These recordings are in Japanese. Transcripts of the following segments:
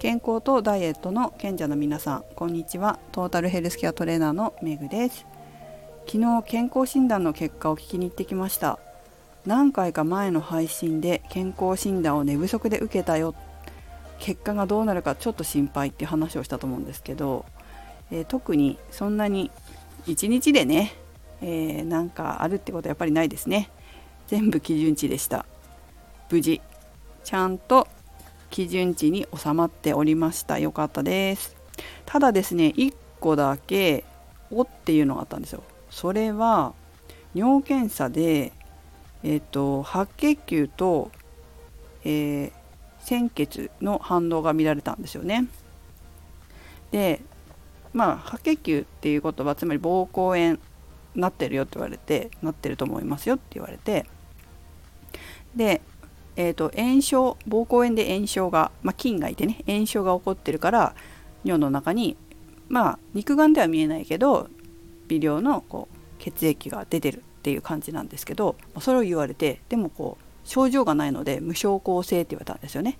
健康とダイエットの賢者の皆さんこんにちは。トータルヘルスケアトレーナーのめぐです。昨日健康診断の結果を聞きに行ってきました。何回か前の配信で健康診断を寝不足で受けたよ。結果がどうなるかちょっと心配って話をしたと思うんですけど、えー、特にそんなに1日でね、えー、なんかあるってことはやっぱりないですね。全部基準値でした。無事ちゃんと基準値に収まっておりました。よかったです。ただですね1個だけ「お」っていうのがあったんですよ。それは尿検査でえっ、ー、と白血球と、えー、鮮血の反応が見られたんですよね。でまあ白血球っていうことはつまり膀胱炎なってるよって言われてなってると思いますよって言われてでえーと、炎症膀胱炎で炎症が、まあ、菌がいてね炎症が起こってるから尿の中にまあ肉眼では見えないけど微量のこう血液が出てるっていう感じなんですけどそれを言われてでもこう症状がないので無症候性って言われたんですよね。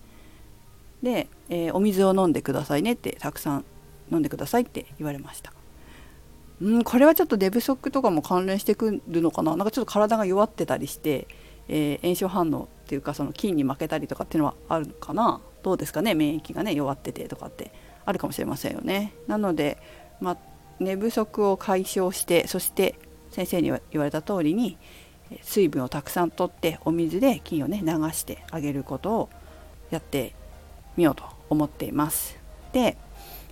で、えー、お水を飲んでくださいねってたくさん飲んでくださいって言われました。うんこれはちょっと寝不足とかも関連してくるのかななんかちょっと体が弱ってたりしてえー、炎症反応っていうかその菌に負けたりとかっていうのはあるのかな？どうですかね？免疫がね弱っててとかってあるかもしれませんよね。なので、まあ、寝不足を解消してそして先生に言われた通りに水分をたくさんとってお水で菌をね流してあげることをやってみようと思っています。で、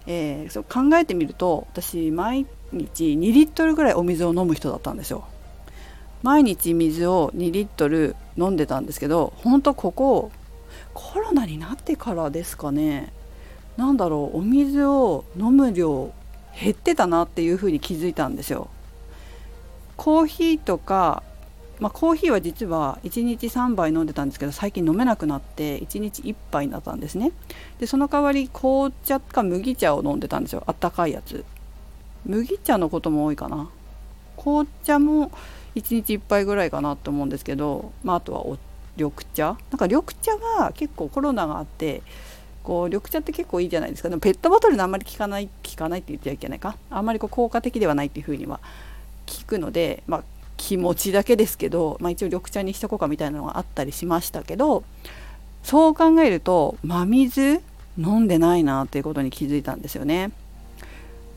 えー、そう考えてみると私毎日2リットルぐらいお水を飲む人だったんですよ。毎日水を2リットル飲んでたんですけど本当ここコロナになってからですかね何だろうお水を飲む量減ってたなっていうふうに気づいたんですよ。コーヒーとか、まあ、コーヒーは実は1日3杯飲んでたんですけど最近飲めなくなって1日1杯になったんですね。でその代わり紅茶か麦茶を飲んでたんですよあったかいやつ。麦茶のことも多いかな。紅茶も1日1杯ぐらいかなと思うんですけど、まあ、あとは緑茶？なんか緑茶は結構コロナがあってこう緑茶って結構いいじゃないですか。でもペットボトルのあんまり効かない効かないって言ってはいけないか。あんまりこう効果的ではないっていうふうには聞くので、まあ、気持ちだけですけど、まあ、一応緑茶にしとこうかみたいなのがあったりしましたけどそう考えると真水飲んでないなっていうことに気づいたんですよね。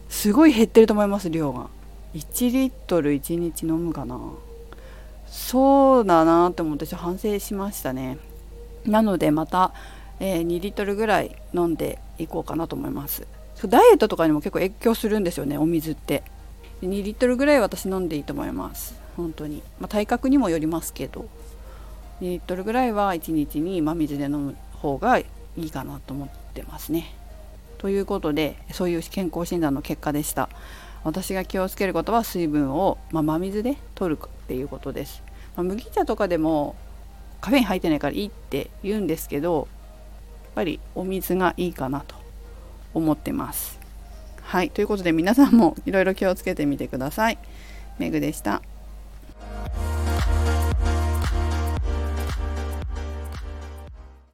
すごい減ってると思います量が。1リットル1日飲むかな。そうだなって思って反省しましたね。なのでまた、えー、2リットルぐらい飲んでいこうかなと思います。ダイエットとかにも結構影響するんですよねお水って。2リットルぐらい私飲んでいいと思います。本当に、まあ、体格にもよりますけど。2リットルぐらいは1日に真水で飲む方がいいかなと思ってますね。ということでそういう健康診断の結果でした。私が気をつけることは水分を、まあ、真水で取るっていうことです、まあ、麦茶とかでもカフェイン入ってないからいいって言うんですけどやっぱりお水がいいかなと思ってます。はい。ということで皆さんもいろいろ気をつけてみてください。めぐでした。